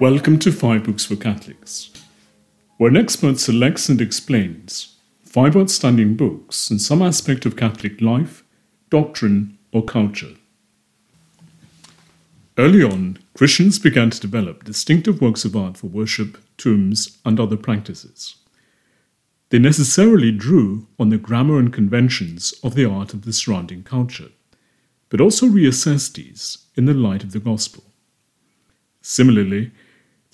Welcome to Five Books for Catholics, where an expert selects and explains five outstanding books in some aspect of Catholic life, doctrine, or culture. Early on, Christians began to develop distinctive works of art for worship, tombs, and other practices. They necessarily drew on the grammar and conventions of the art of the surrounding culture, but also reassessed these in the light of the gospel. Similarly,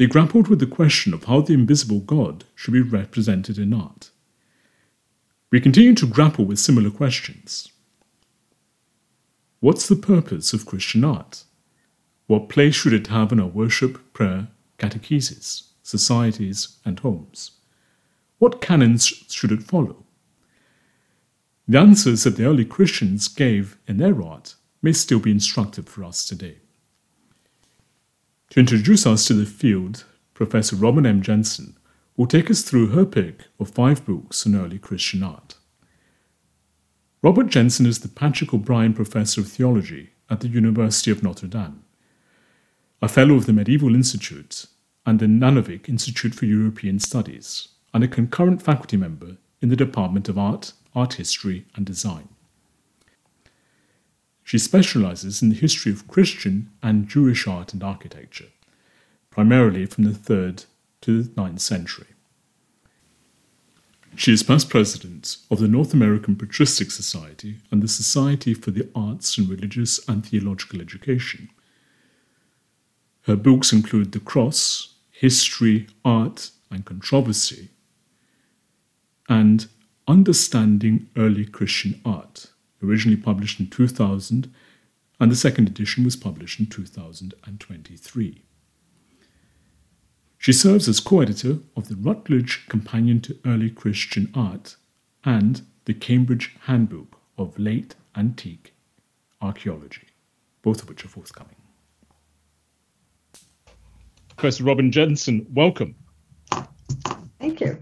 they grappled with the question of how the invisible God should be represented in art. We continue to grapple with similar questions. What's the purpose of Christian art? What place should it have in our worship, prayer, catechesis, societies, and homes? What canons should it follow? The answers that the early Christians gave in their art may still be instructive for us today. To introduce us to the field, Professor Robin M. Jensen will take us through her pick of five books on early Christian art. Robin Jensen is the Patrick O'Brien Professor of Theology at the University of Notre Dame, a Fellow of the Medieval Institute and the Nanovic Institute for European Studies, and a concurrent faculty member in the Department of Art, Art History, and Design. She specializes in the history of Christian and Jewish art and architecture, primarily from the 3rd to the 9th century. She is past president of the North American Patristic Society and the Society for the Arts and Religious and Theological Education. Her books include The Cross, History, Art, and Controversy, and Understanding Early Christian Art, originally published in 2000, and the second edition was published in 2023. She serves as co editor of the Routledge Companion to Early Christian Art and the Cambridge Handbook of Late Antique Archaeology, both of which are forthcoming. Professor Robin Jensen, welcome. Thank you.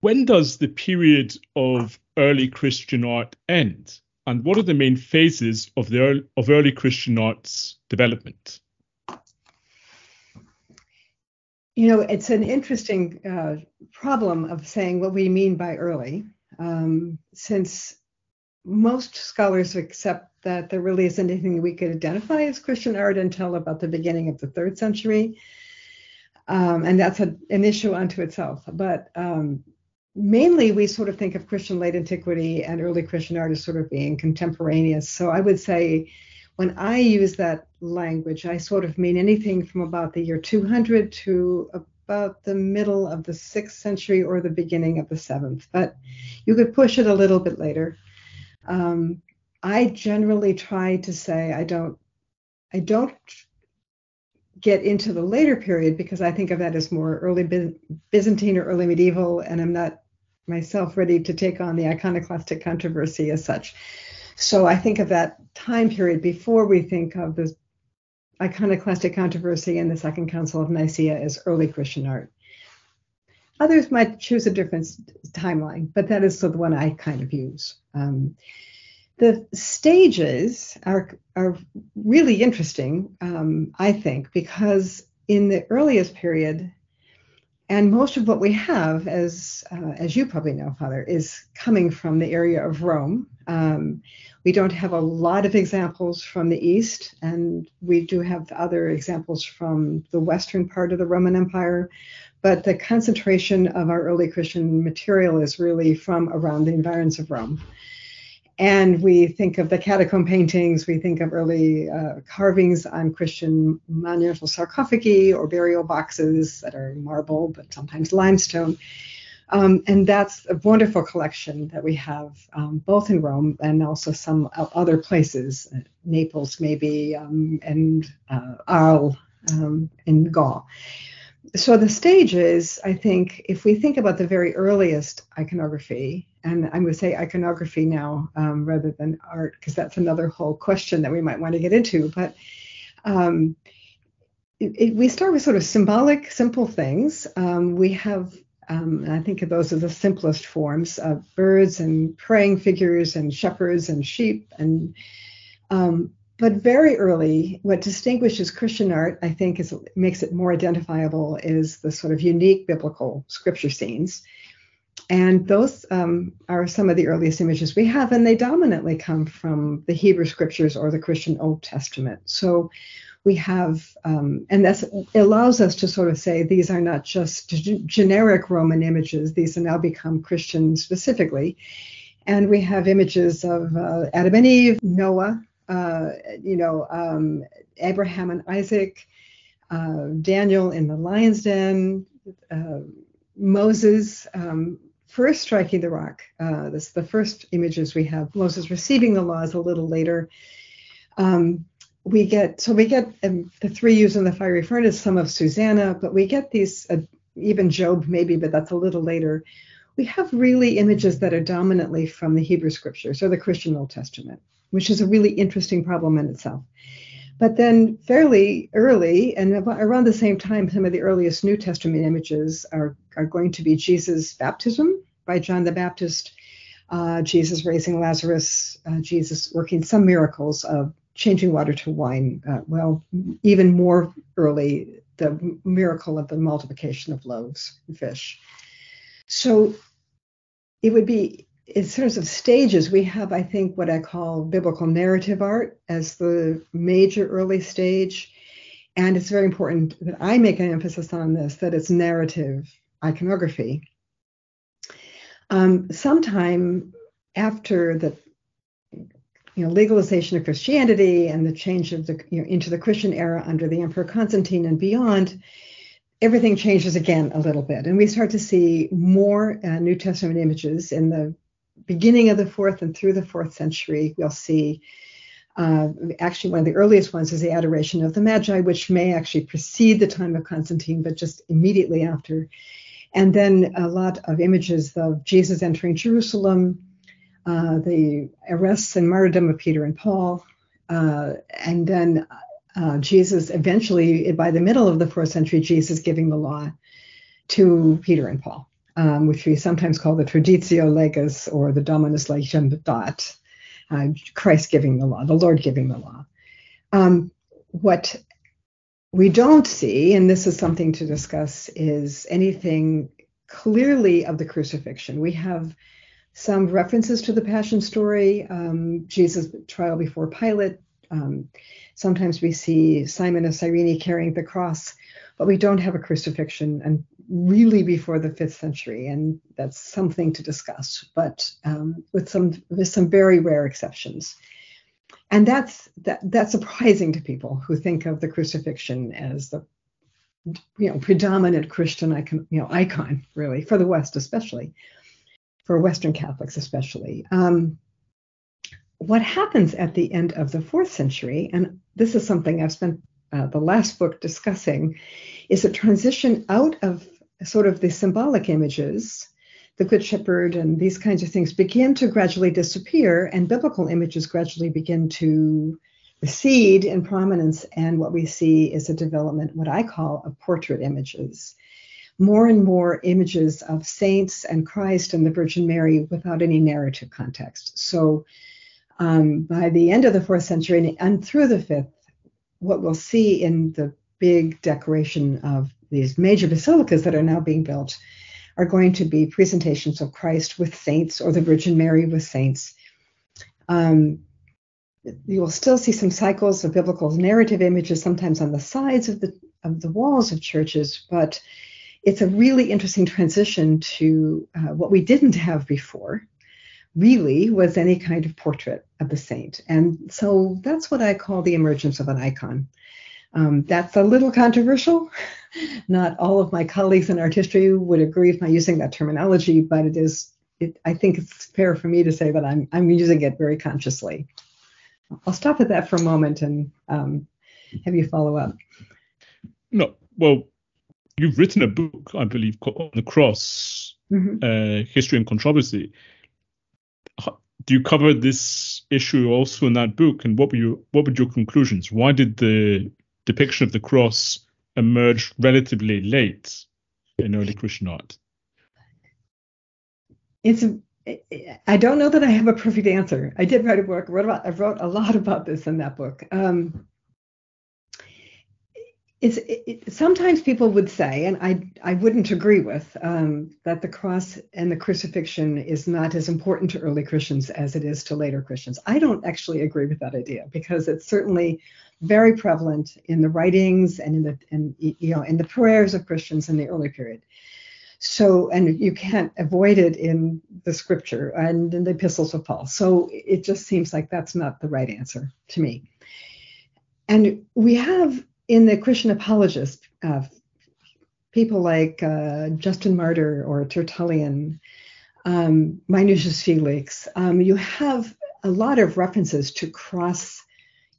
When does the period of early Christian art end? And what are the main phases of the early, of early Christian art's development? You know, it's an interesting uh, problem of saying what we mean by early, um, since most scholars accept that there really isn't anything we could identify as Christian art until about the beginning of the third century. Um, and that's a, an issue unto itself. But um, mainly we sort of think of Christian late antiquity and early Christian art as sort of being contemporaneous. So I would say when I use that language, I sort of mean anything from about the year 200 to about the middle of the sixth century or the beginning of the seventh. But you could push it a little bit later. Um, I generally try to say I don't, I don't get into the later period because I think of that as more early Byzantine or early medieval, and I'm not myself ready to take on the iconoclastic controversy as such. So I think of that time period before we think of the iconoclastic controversy in the Second Council of Nicaea as early Christian art. Others might choose a different timeline, but that is the one I kind of use. Um, the stages are are really interesting, um, I think, because in the earliest period, and most of what we have, as uh, as you probably know, Father, is coming from the area of Rome. Um, we don't have a lot of examples from the East, and we do have other examples from the western part of the Roman Empire. But the concentration of our early Christian material is really from around the environs of Rome. And we think of the catacomb paintings, we think of early uh, carvings on Christian monumental sarcophagi or burial boxes that are marble, but sometimes limestone. Um, and that's a wonderful collection that we have um, both in Rome and also some other places, uh, Naples maybe, um, and uh, Arles um, in Gaul so the stages, I think, if we think about the very earliest iconography, and I'm going to say iconography now um, rather than art, because that's another whole question that we might want to get into. But um, it, it, we start with sort of symbolic, simple things. Um, we have, um, I think those as the simplest forms of birds and praying figures and shepherds and sheep and um, but very early, what distinguishes Christian art, I think, is makes it more identifiable is the sort of unique biblical scripture scenes. And those um, are some of the earliest images we have, and they dominantly come from the Hebrew scriptures or the Christian Old Testament. So we have, um, and that allows us to sort of say these are not just g- generic Roman images, these have now become Christian specifically. And we have images of uh, Adam and Eve, Noah, uh, you know, um, Abraham and Isaac, uh, Daniel in the lion's den, uh, Moses um, first striking the rock. Uh, this the first images we have. Moses receiving the laws a little later. Um, we get so we get um, the three using the fiery furnace, some of Susanna, but we get these uh, even Job maybe, but that's a little later. We have really images that are dominantly from the Hebrew scriptures or the Christian Old Testament, which is a really interesting problem in itself. But then, fairly early, and around the same time, some of the earliest New Testament images are, are going to be Jesus' baptism by John the Baptist, uh, Jesus raising Lazarus, uh, Jesus working some miracles of changing water to wine. Uh, well, even more early, the miracle of the multiplication of loaves and fish. So it would be in terms of stages, we have, I think, what I call biblical narrative art as the major early stage. And it's very important that I make an emphasis on this that it's narrative iconography. Um, sometime after the you know, legalization of Christianity and the change of the you know, into the Christian era under the Emperor Constantine and beyond, everything changes again a little bit, and we start to see more uh, New Testament images in the beginning of the fourth and through the fourth century, we'll see. Uh, actually, one of the earliest ones is the Adoration of the Magi, which may actually precede the time of Constantine, but just immediately after. And then a lot of images of Jesus entering Jerusalem, uh, the arrests and martyrdom of Peter and Paul, uh, and then uh, Jesus eventually, by the middle of the fourth century, Jesus giving the law to Peter and Paul um, which we sometimes call the Traditio Legis or the Dominus Legem Dat, uh, Christ giving the law, the Lord giving the law. Um, what we don't see, and this is something to discuss, is anything clearly of the crucifixion. We have some references to the Passion story, um, Jesus' trial before Pilate. Um, sometimes we see Simon of Cyrene carrying the cross, but we don't have a crucifixion and really before the fifth century, and that's something to discuss, but um, with some with some very rare exceptions. And that's that that's surprising to people who think of the crucifixion as the you know predominant Christian icon, you know, icon really for the West, especially for Western Catholics, especially. Um, what happens at the end of the fourth century, and this is something I've spent uh, the last book discussing, is a transition out of sort of the symbolic images, the Good Shepherd and these kinds of things begin to gradually disappear, and biblical images gradually begin to recede in prominence. And what we see is a development, what I call, of portrait images. More and more images of saints and Christ and the Virgin Mary without any narrative context. So um, by the end of the fourth century and through the fifth, what we'll see in the big decoration of these major basilicas that are now being built are going to be presentations of Christ with saints or the Virgin Mary with saints. Um, you will still see some cycles of biblical narrative images sometimes on the sides of the of the walls of churches, but it's a really interesting transition to uh, what we didn't have before. Really, was any kind of portrait of the saint, and so that's what I call the emergence of an icon. Um, that's a little controversial. Not all of my colleagues in art history would agree with my using that terminology, but it is. It, I think it's fair for me to say that I'm I'm using it very consciously. I'll stop at that for a moment and um, have you follow up. No, well, you've written a book, I believe, called On the Cross, mm-hmm. uh, History and Controversy. Do you cover this issue also in that book? And what were you, what were your conclusions? Why did the depiction of the cross emerge relatively late in early Christian art. It's I don't know that I have a perfect answer. I did write a book. Wrote about, I wrote a lot about this in that book. Um, it's it, it, sometimes people would say, and I I wouldn't agree with um, that the cross and the crucifixion is not as important to early Christians as it is to later Christians. I don't actually agree with that idea because it's certainly very prevalent in the writings and in the and you know in the prayers of Christians in the early period. So and you can't avoid it in the scripture and in the epistles of Paul. So it just seems like that's not the right answer to me. And we have in the Christian apologists, uh, people like uh, Justin Martyr or Tertullian, um, Minucius Felix, um, you have a lot of references to cross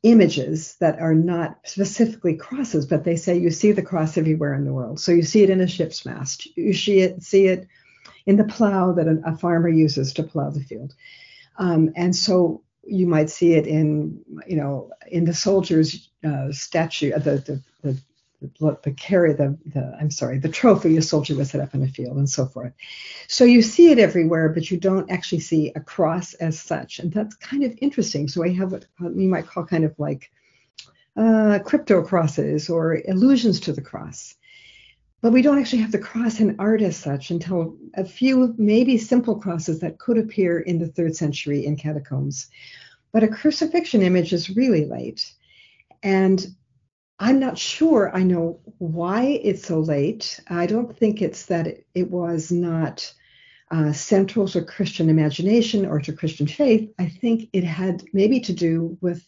images that are not specifically crosses, but they say you see the cross everywhere in the world. So you see it in a ship's mast, you see it, see it in the plow that a, a farmer uses to plow the field. Um, and so you might see it in you know in the soldiers uh, statue uh, the the the the, the carry the, the I'm sorry the trophy a soldier was set up in a field and so forth. So you see it everywhere, but you don't actually see a cross as such, and that's kind of interesting. So I have what we might call kind of like uh, crypto crosses or allusions to the cross. But we don't actually have the cross in art as such until a few, maybe simple crosses that could appear in the third century in catacombs. But a crucifixion image is really late. And I'm not sure I know why it's so late. I don't think it's that it, it was not uh, central to Christian imagination or to Christian faith. I think it had maybe to do with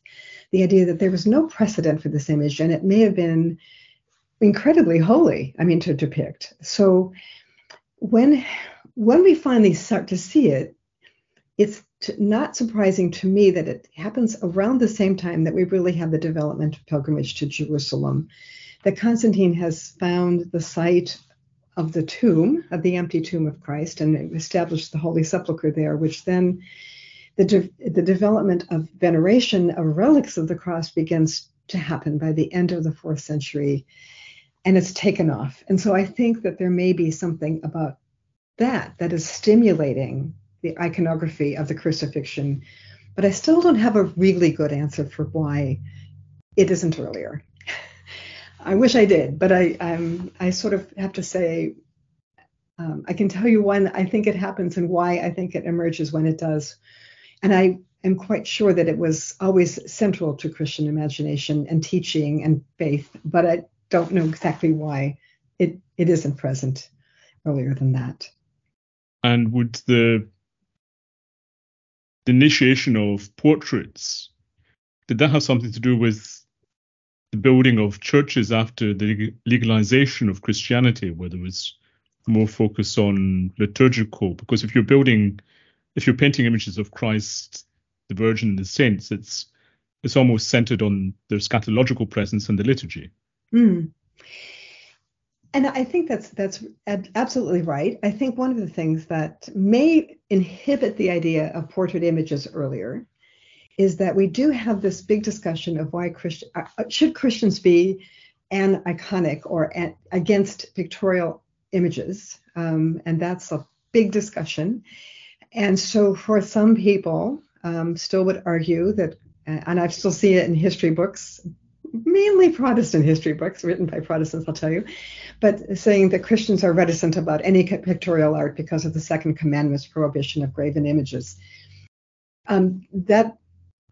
the idea that there was no precedent for this image and it may have been incredibly holy, I mean, to depict. So when when we finally start to see it, it's not surprising to me that it happens around the same time that we really have the development of pilgrimage to Jerusalem. That Constantine has found the site of the tomb, of the empty tomb of Christ, and established the Holy Sepulchre there, which then the, de- the development of veneration of relics of the cross begins to happen by the end of the fourth century and it's taken off. And so I think that there may be something about that that is stimulating the iconography of the crucifixion. But I still don't have a really good answer for why it isn't earlier. I wish I did, but I I'm, I sort of have to say um, I can tell you when I think it happens and why I think it emerges when it does. And I am quite sure that it was always central to Christian imagination and teaching and faith, but I don't know exactly why it, it isn't present earlier than that. And would the, the initiation of portraits did that have something to do with the building of churches after the legalization of Christianity, where there was more focus on liturgical? Because if you're building, if you're painting images of Christ, the Virgin, and the saints, it's it's almost centered on their eschatological presence and the liturgy. Mm. And I think that's that's absolutely right. I think one of the things that may inhibit the idea of portrait images earlier is that we do have this big discussion of why Christian uh, uh, should Christians be aniconic or an, against pictorial images, um, and that's a big discussion. And so, for some people, um, still would argue that, and I still see it in history books, mainly Protestant history books written by Protestants, I'll tell you, but saying that Christians are reticent about any pictorial art because of the Second Commandment's prohibition of graven images. Um, that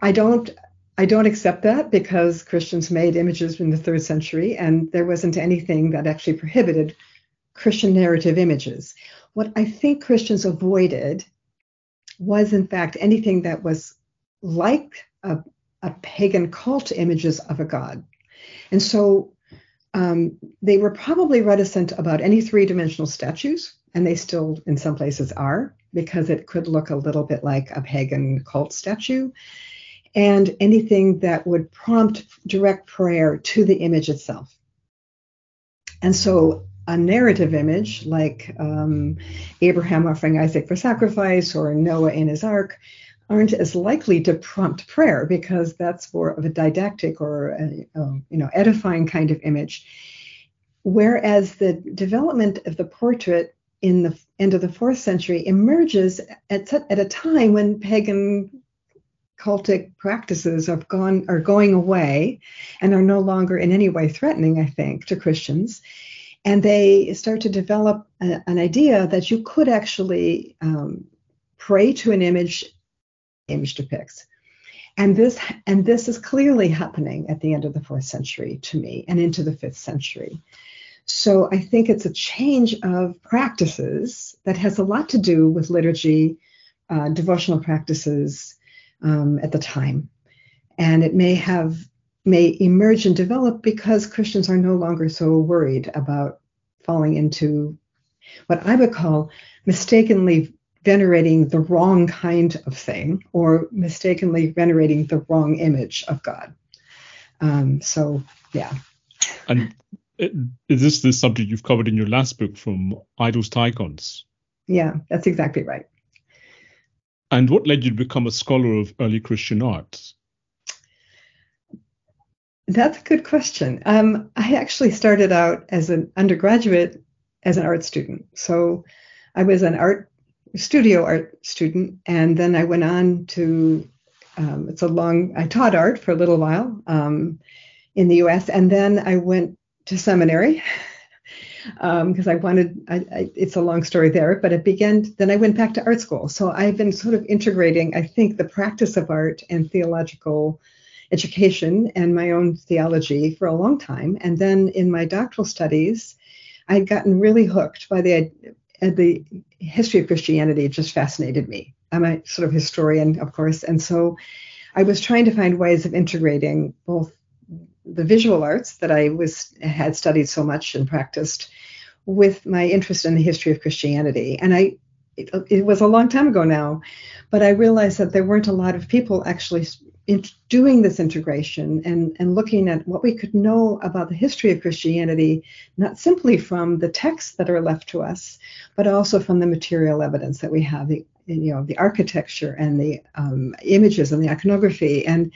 I don't I don't accept that because Christians made images in the third century and there wasn't anything that actually prohibited Christian narrative images. What I think Christians avoided was, in fact, anything that was like a, a pagan cult images of a god. And so um, they were probably reticent about any three dimensional statues, and they still, in some places, are, because it could look a little bit like a pagan cult statue, and anything that would prompt direct prayer to the image itself. And so a narrative image like um, Abraham offering Isaac for sacrifice or Noah in his ark aren't as likely to prompt prayer because that's more of a didactic or a, um, you know edifying kind of image whereas the development of the portrait in the end of the fourth century emerges at, at a time when pagan cultic practices have gone are going away and are no longer in any way threatening, I think, to Christians. And they start to develop a, an idea that you could actually um, pray to an image, image depicts. And this and this is clearly happening at the end of the fourth century to me and into the fifth century. So I think it's a change of practices that has a lot to do with liturgy, uh, devotional practices um, at the time, and it may have may emerge and develop because Christians are no longer so worried about falling into what I would call mistakenly venerating the wrong kind of thing or mistakenly venerating the wrong image of God. Um, so yeah. And is this the subject you've covered in your last book from idols to icons? Yeah, that's exactly right. And what led you to become a scholar of early Christian art? That's a good question. Um, I actually started out as an undergraduate as an art student. So I was an art studio art student, and then I went on to. Um, it's a long. I taught art for a little while um, in the U.S., and then I went to seminary because um, I wanted. I, I, it's a long story there, but it began. Then I went back to art school. So I've been sort of integrating. I think the practice of art and theological education and my own theology for a long time. And then in my doctoral studies, I'd gotten really hooked by the the history of Christianity. Just fascinated me. I'm a sort of historian, of course, and so I was trying to find ways of integrating both the visual arts that I was had studied so much and practiced with my interest in the history of Christianity. And I it, it was a long time ago now, but I realized that there weren't a lot of people actually in doing this integration and, and looking at what we could know about the history of Christianity, not simply from the texts that are left to us, but also from the material evidence that we have, the you know the architecture and the um, images and the iconography and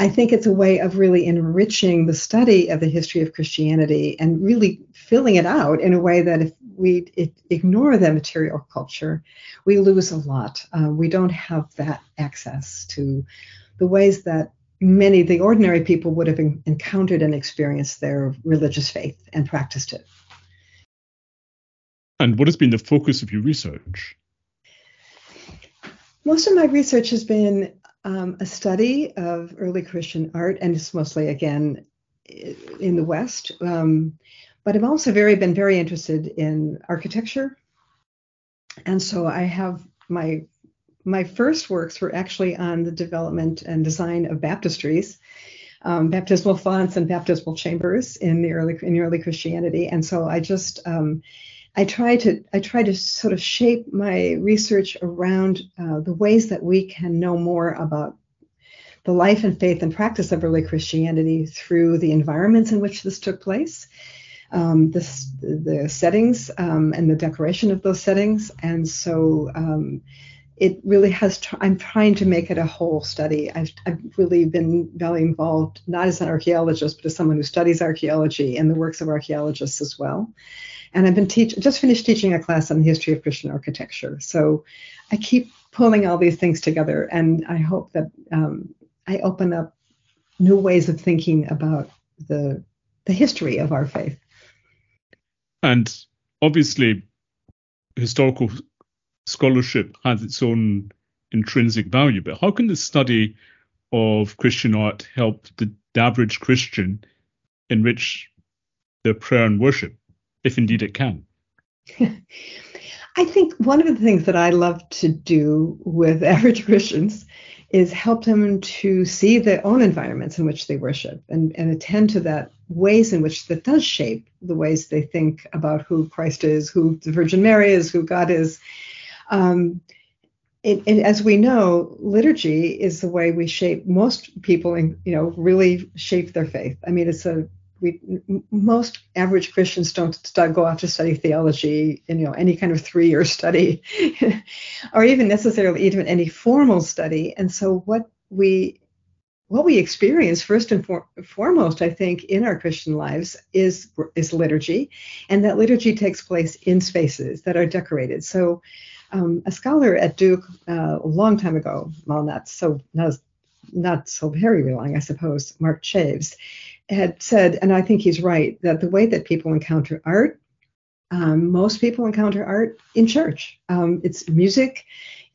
I think it's a way of really enriching the study of the history of Christianity and really filling it out in a way that if we ignore the material culture, we lose a lot. Uh, we don't have that access to the ways that many, the ordinary people, would have encountered and experienced their religious faith and practiced it. And what has been the focus of your research? Most of my research has been um, a study of early Christian art, and it's mostly again in the West. Um, but I've also very been very interested in architecture, and so I have my my first works were actually on the development and design of baptistries, um, baptismal fonts and baptismal chambers in the early in early Christianity, and so I just um, I try to I try to sort of shape my research around uh, the ways that we can know more about the life and faith and practice of early Christianity through the environments in which this took place, um, this, the settings um, and the decoration of those settings, and so um, it really has. Tr- I'm trying to make it a whole study. I've, I've really been very involved, not as an archaeologist, but as someone who studies archaeology and the works of archaeologists as well and I've been teach just finished teaching a class on the history of Christian architecture. So I keep pulling all these things together, and I hope that um, I open up new ways of thinking about the the history of our faith. And obviously, historical scholarship has its own intrinsic value, but how can the study of Christian art help the, average Christian enrich their prayer and worship? if indeed it can? I think one of the things that I love to do with average Christians is help them to see their own environments in which they worship and, and attend to that ways in which that does shape the ways they think about who Christ is, who the Virgin Mary is, who God is. Um, it, as we know, liturgy is the way we shape most people, you know, really shape their faith. I mean, it's a we most average Christians don't go off to study theology, you know, any kind of three-year study, or even necessarily even any formal study. And so what we what we experience first and for, foremost, I think, in our Christian lives is is liturgy, and that liturgy takes place in spaces that are decorated. So, um, a scholar at Duke uh, a long time ago, well, not so not, not so very long, I suppose, Mark Chaves, had said, and I think he's right, that the way that people encounter art, um, most people encounter art in church. Um, it's music,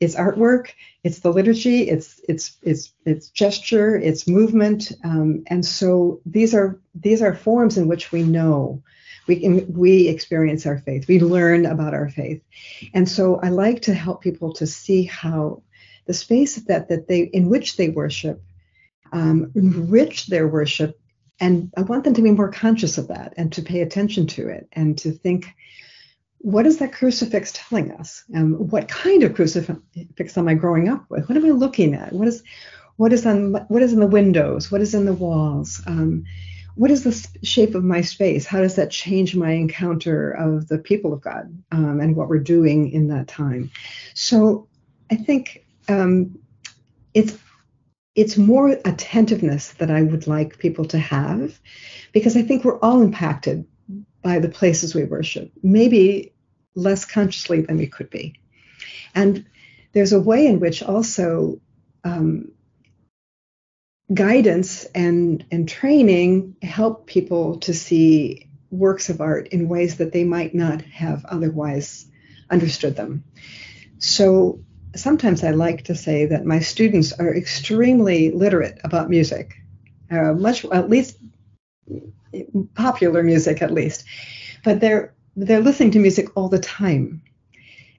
it's artwork, it's the liturgy, it's it's it's it's gesture, it's movement, um, and so these are these are forms in which we know. We, can we experience our faith. We learn about our faith, and so I like to help people to see how the space that that they in which they worship um, enrich their worship and I want them to be more conscious of that and to pay attention to it and to think, what is that crucifix telling us? Um, what kind of crucifix am I growing up with? What am I looking at? What is what is on what is in the windows? What is in the walls? Um, what is the shape of my space? How does that change my encounter of the people of God um, and what we're doing in that time? So I think um, it's it's more attentiveness that I would like people to have because I think we're all impacted by the places we worship, maybe less consciously than we could be. And there's a way in which also um, guidance and, and training help people to see works of art in ways that they might not have otherwise understood them. So sometimes I like to say that my students are extremely literate about music, uh, much at least popular music at least, but they're they're listening to music all the time,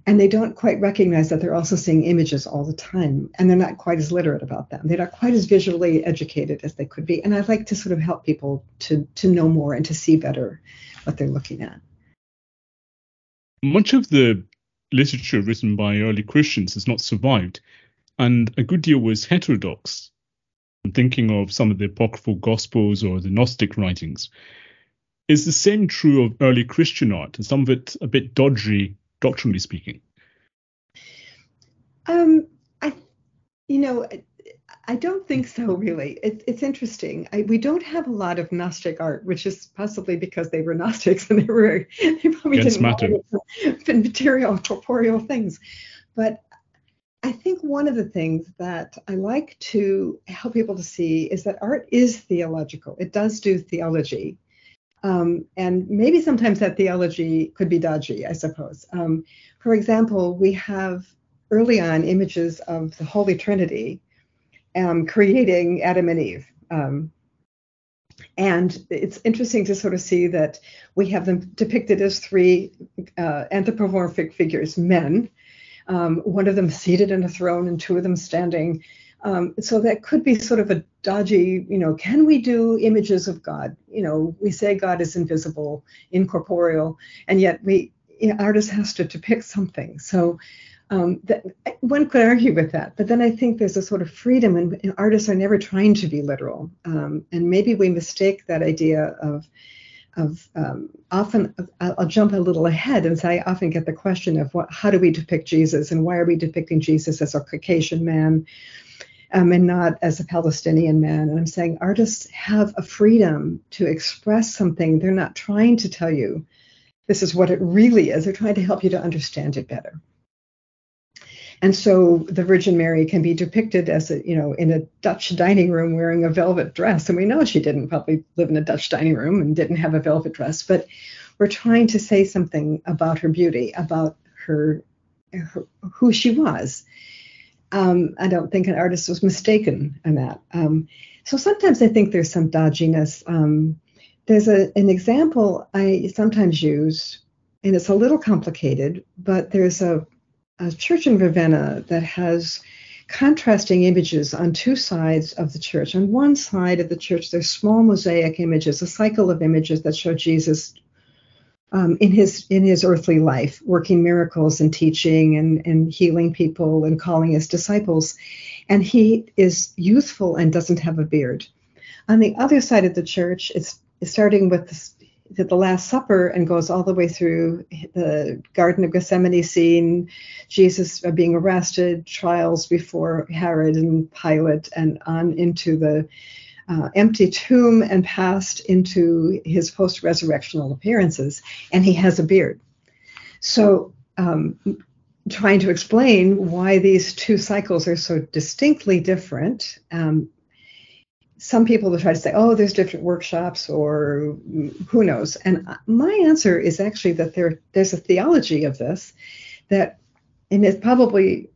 and they don't quite recognize that they're also seeing images all the time, and they're not quite as literate about them. They're not quite as visually educated as they could be, and I'd like to sort of help people to to know more and to see better what they're looking at. Much of the literature written by early Christians has not survived, and a good deal was heterodox. I'm thinking of some of the apocryphal Gospels or the Gnostic writings. Is the same true of early Christian art, and some of it a bit dodgy, doctrinally speaking? Um, I, you know, I don't think so, really. It, it's interesting. I, we don't have a lot of Gnostic art, which is possibly because they were Gnostics and they were they probably didn't matter material, corporeal things. But I think one of the things that I like to help people to see is that art is theological. It does do theology. Um, and maybe sometimes that theology could be dodgy, I suppose. Um, for example, we have early on images of the Holy Trinity um, creating Adam and Eve. Um, and it's interesting to sort of see that we have them depicted as three uh, anthropomorphic figures, men, um, one of them seated in a throne and two of them standing. Um, so that could be sort of a dodgy, you know, can we do images of God? You know, we say God is invisible, incorporeal, and yet we, you know, artist has to depict something. So um, that, one could argue with that, but then I think there's a sort of freedom, and, artists are never trying to be literal, um, and maybe we mistake that idea of of um, often. I'll jump a little ahead and say I often get the question of what, how do we depict Jesus, and why are we depicting Jesus as a Caucasian man? Um, and not as a Palestinian man. And I'm saying artists have a freedom to express something. They're not trying to tell you this is what it really is. They're trying to help you to understand it better. And so the Virgin Mary can be depicted as a, you know, in a Dutch dining room wearing a velvet dress. And we know she didn't probably live in a Dutch dining room and didn't have a velvet dress, but we're trying to say something about her beauty, about her, her who she was. Um, I don't think an artist was mistaken in that. Um, so sometimes I think there's some dodginess. Um, there's a, an example I sometimes use, and it's a little complicated, but there's a a church in Ravenna that has contrasting images on two sides of the church. On one side of the church, there's small mosaic images, a cycle of images that show Jesus um, in his in his earthly life, working miracles and teaching and, and healing people and calling his disciples. And he is youthful and doesn't have a beard. On the other side of the church, it's starting with the Last Supper and goes all the way through the Garden of Gethsemane scene, Jesus being arrested, trials before Herod and Pilate, and on into the uh, empty tomb and passed into his post resurrectional appearances. And he has a beard. So, um, trying to explain why these two cycles are so distinctly different. Um, some people will try to say, oh, there's different workshops or who knows. And my answer is actually that there, there's a theology of this that, and it's probably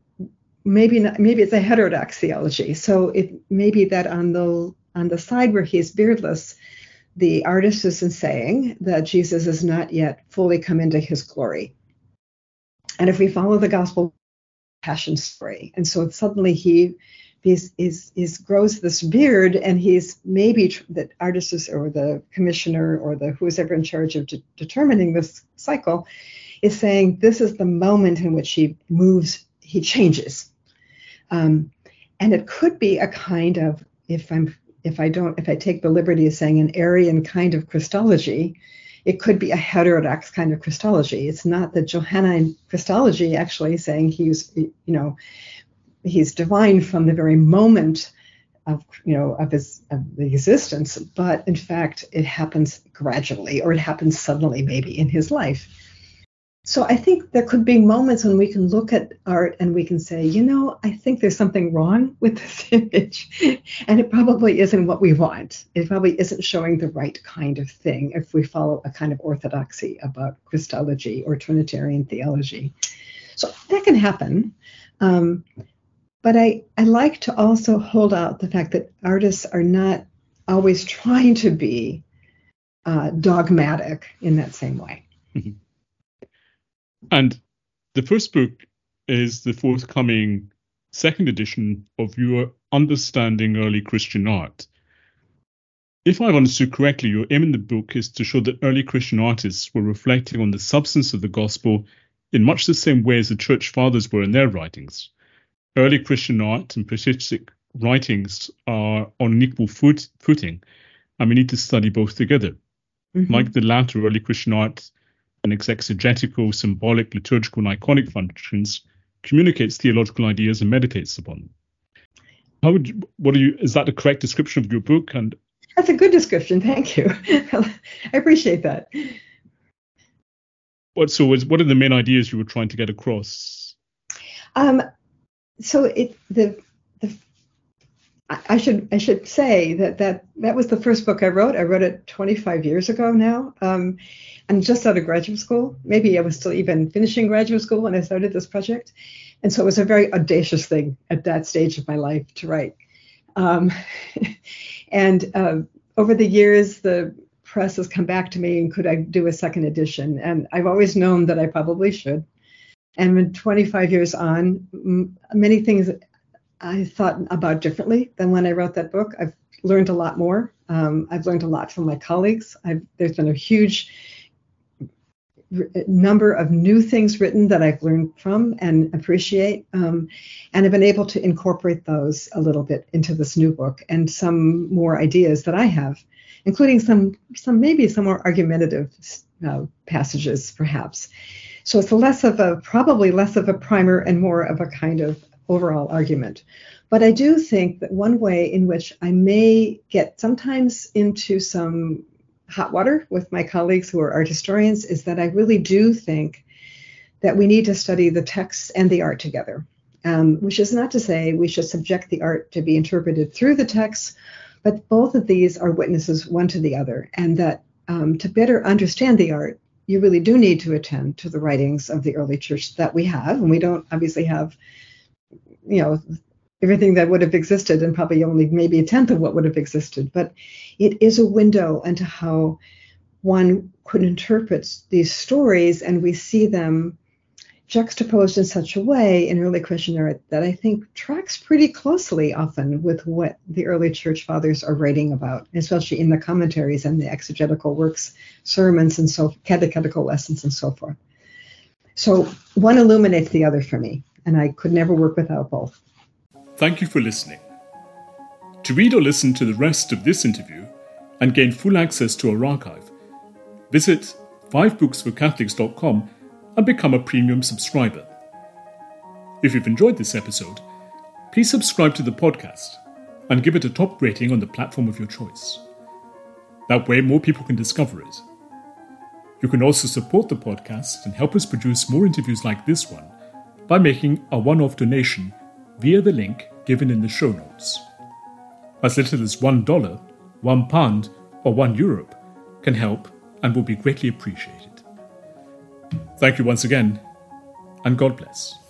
maybe not, maybe it's a heterodox theology. So it may be that on the on the side where he's beardless, the artist is saying that Jesus has not yet fully come into his glory. And if we follow the gospel passion story, and so suddenly he is, grows this beard, and he's maybe the artist is, or the commissioner or the who's ever in charge of de- determining this cycle is saying this is the moment in which he moves, he changes. Um, and it could be a kind of, if I'm if I don't, if I take the liberty of saying an Arian kind of Christology, it could be a heterodox kind of Christology. It's not the Johannine Christology actually saying he's, you know, he's divine from the very moment of, you know, of his of the existence, but in fact it happens gradually or it happens suddenly maybe in his life. So I think there could be moments when we can look at art and we can say, you know, I think there's something wrong with this image. and it probably isn't what we want. It probably isn't showing the right kind of thing if we follow a kind of orthodoxy about Christology or Trinitarian theology. So that can happen. Um, but I, I like to also hold out the fact that artists are not always trying to be uh, dogmatic in that same way. And the first book is the forthcoming second edition of your Understanding Early Christian Art. If I've understood correctly, your aim in the book is to show that early Christian artists were reflecting on the substance of the gospel in much the same way as the church fathers were in their writings. Early Christian art and patristic writings are on an equal foot, footing, and we need to study both together. Mm-hmm. Like the latter early Christian art and its exegetical, symbolic, liturgical, and iconic functions, communicates theological ideas and meditates upon them. How would you, what are you? Is that the correct description of your book? And that's a good description. Thank you. I appreciate that. What so? Was, what are the main ideas you were trying to get across? Um, so it the the I should I should say that that that was the first book I wrote. I wrote it 25 years ago now. Um, just out of graduate school. Maybe I was still even finishing graduate school when I started this project, and so it was a very audacious thing at that stage of my life to write. Um, and uh, over the years, the press has come back to me and could I do a second edition? And I've always known that I probably should. And when 25 years on, m- many things I thought about differently than when I wrote that book. I've learned a lot more. Um, I've learned a lot from my colleagues. I've, there's been a huge number of new things written that I've learned from and appreciate, um, and I've been able to incorporate those a little bit into this new book and some more ideas that I have, including some some maybe some more argumentative uh, passages perhaps. So it's less of a probably less of a primer and more of a kind of overall argument. But I do think that one way in which I may get sometimes into some hot water with my colleagues who are art historians is that I really do think that we need to study the text and the art together, um, which is not to say we should subject the art to be interpreted through the text, but both of these are witnesses one to the other, and that um, to better understand the art, you really do need to attend to the writings of the early church that we have, and we don't obviously have you know everything that would have existed and probably only maybe a tenth of what would have existed but it is a window into how one could interpret these stories and we see them juxtaposed in such a way in early Christian art that I think tracks pretty closely often with what the early church fathers are writing about, especially in the commentaries and the exegetical works, sermons, and so catechetical lessons and so forth. So one illuminates the other for me and I could never work without both. Thank you for listening. To read or listen to the rest of this interview and gain full access to our archive, Visit 5booksforcatholics.com and become a premium subscriber. If you've enjoyed this episode, please subscribe to the podcast and give it a top rating on the platform of your choice. That way, more people can discover it. You can also support the podcast and help us produce more interviews like this one by making a one off donation via the link given in the show notes. As little as $1, £1, or €1 euro can help and will be greatly appreciated. Thank you once again, and God bless.